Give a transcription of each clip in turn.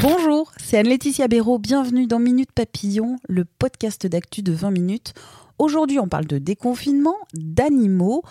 Bonjour, c'est Anne-Laetitia Béraud. Bienvenue dans Minute Papillon, le podcast d'actu de 20 minutes. Aujourd'hui, on parle de déconfinement, d'animaux.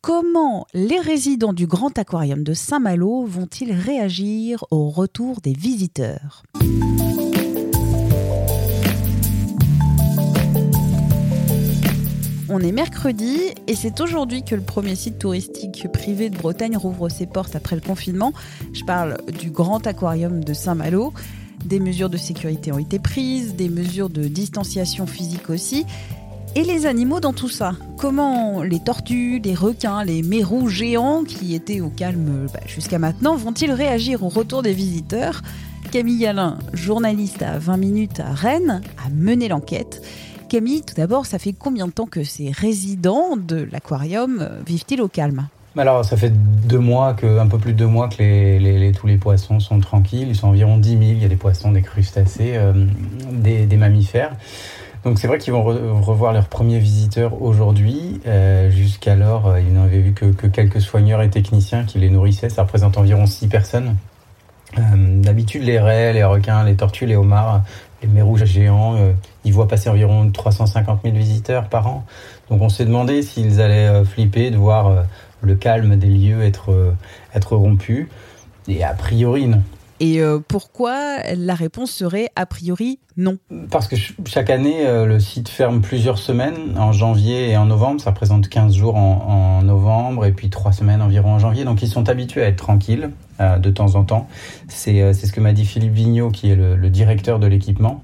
Comment les résidents du Grand Aquarium de Saint-Malo vont-ils réagir au retour des visiteurs? On est mercredi et c'est aujourd'hui que le premier site touristique privé de Bretagne rouvre ses portes après le confinement. Je parle du Grand Aquarium de Saint-Malo. Des mesures de sécurité ont été prises, des mesures de distanciation physique aussi. Et les animaux dans tout ça Comment les tortues, les requins, les mérous géants qui étaient au calme bah, jusqu'à maintenant vont-ils réagir au retour des visiteurs? Camille Alain, journaliste à 20 minutes à Rennes, a mené l'enquête. Camille, tout d'abord, ça fait combien de temps que ces résidents de l'aquarium euh, vivent-ils au calme? Alors, ça fait deux mois, que, un peu plus de deux mois que tous les poissons sont tranquilles. Ils sont environ 10 000. Il y a des poissons, des crustacés, euh, des, mammifères. Donc, c'est vrai qu'ils vont re- revoir leurs premiers visiteurs aujourd'hui. Euh, Jusqu'alors, ils n'avaient vu que, que quelques soigneurs et techniciens qui les nourrissaient. Ça représente environ 6 personnes. D'habitude, les raies, les requins, les tortues, les homards, les mets rouges géants, euh, ils voient passer environ 350 000 visiteurs par an. Donc on s'est demandé s'ils allaient euh, flipper de voir euh, le calme des lieux être, euh, être rompu. Et a priori, non. Et euh, pourquoi la réponse serait a priori non? Parce que ch- chaque année, euh, le site ferme plusieurs semaines, en janvier et en novembre. Ça représente 15 jours en, novembre et puis 3 semaines environ en janvier. Donc ils sont habitués à être tranquilles euh, de temps en temps. C'est euh, ce que m'a dit Philippe Vigneault, qui est le, directeur de l'équipement.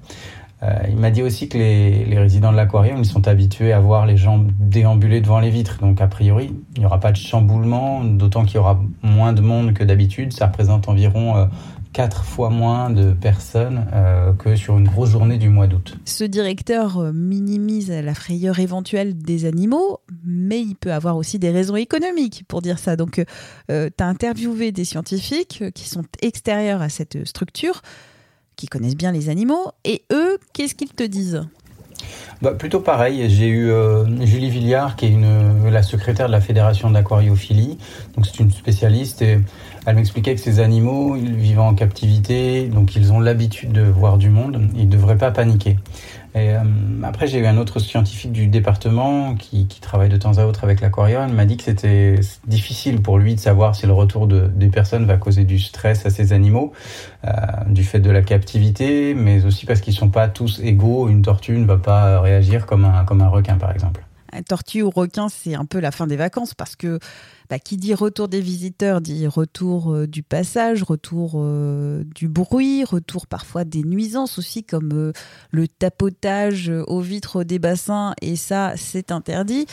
Il m'a dit aussi que les résidents de l'aquarium, ils sont habitués à voir les gens déambuler devant les vitres. Donc a priori, il n'y aura pas de chamboulement, d'autant qu'il y aura moins de monde que d'habitude. Ça représente environ... euh, quatre fois moins de personnes euh, que sur une grosse journée du mois d'août. Ce directeur euh, minimise la frayeur éventuelle des animaux, mais il peut avoir aussi des raisons économiques pour dire ça. Donc, tu as interviewé des scientifiques euh, qui sont extérieurs à cette structure, qui connaissent bien les animaux, et eux, qu'est-ce qu'ils te disent? Bah, plutôt pareil, j'ai eu euh, Julie Villiard qui est une, la secrétaire de la fédération d'aquariophilie, donc c'est une spécialiste et elle m'expliquait que ces animaux, ils vivent en captivité, donc ils ont l'habitude de voir du monde, ils ne devraient pas paniquer. Et, euh, après, j'ai eu un autre scientifique du département qui, travaille de temps à autre avec l'aquarium. Il m'a dit que c'était difficile pour lui de savoir si le retour de, des personnes va causer du stress à ces animaux, euh, du fait de la captivité, mais aussi parce qu'ils sont pas tous égaux. Une tortue ne va pas réagir comme un, comme un requin, par exemple. Un tortue ou requin, c'est un peu la fin des vacances parce que bah, qui dit retour des visiteurs dit retour euh, du passage, retour euh, du bruit, retour parfois des nuisances aussi comme euh, le tapotage aux vitres des bassins et ça c'est interdit.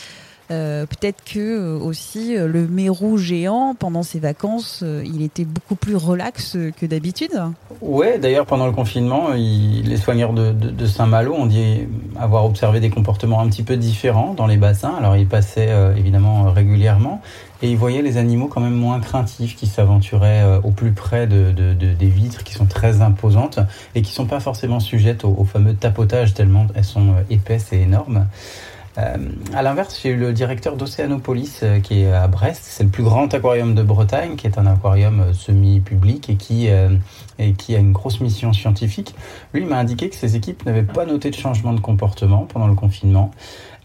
Peut-être que aussi le mérou géant pendant ses vacances, il était beaucoup plus relax que d'habitude. Ouais, d'ailleurs, pendant le confinement, les soigneurs de, de- Saint-Malo ont dit avoir observé des comportements un petit peu différents dans les bassins. Alors, ils passaient évidemment régulièrement et ils voyaient les animaux quand même moins craintifs qui s'aventuraient euh, au plus près de, de- de- des vitres qui sont très imposantes et qui sont pas forcément sujettes au, au fameux tapotage tellement elles sont euh, épaisses et énormes. Euh, à l'inverse, j'ai eu le directeur d'Océanopolis euh, qui est à Brest. C'est le plus grand aquarium de Bretagne, qui est un aquarium semi-public et qui, et qui a une grosse mission scientifique. Lui m'a indiqué que ses équipes n'avaient pas noté de changement de comportement pendant le confinement.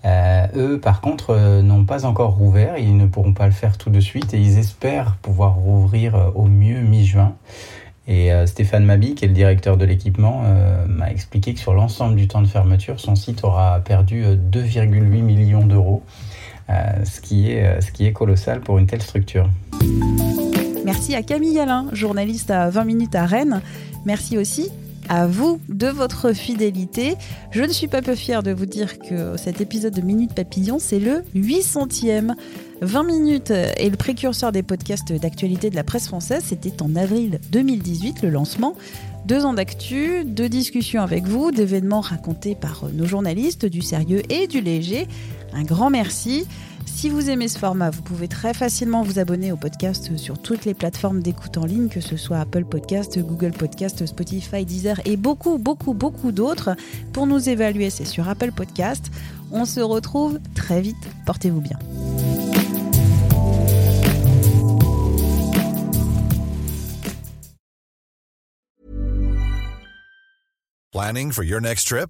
Euh, eux, par contre, euh, n'ont pas encore rouvert. Ils ne pourront pas le faire tout de suite et ils espèrent pouvoir rouvrir euh, au mieux mi-juin. Et Stéphane Mabi, qui est le directeur de l'équipement, m'a expliqué que sur l'ensemble du temps de fermeture, son site aura perdu euh, 2,8 millions d'euros, ce, qui est, ce qui est colossal pour une telle structure. Merci à Camille Alain, journaliste à 20 minutes à Rennes. Merci aussi à vous de votre fidélité. Je ne suis pas peu fière de vous dire que cet épisode de Minute Papillon, c'est le 800e. 20 minutes est le précurseur des podcasts d'actualité de la presse française. C'était en avril 2018 le lancement. Deux ans d'actu, de discussions avec vous, d'événements racontés par nos journalistes, du sérieux et du léger. Un grand merci. Si vous aimez ce format, vous pouvez très facilement vous abonner au podcast sur toutes les plateformes d'écoute en ligne, que ce soit Apple Podcast, Google Podcast, Spotify, Deezer et beaucoup, beaucoup, beaucoup d'autres. Pour nous évaluer, c'est sur Apple Podcast. On se retrouve très vite. Portez-vous bien. Planning for your next trip?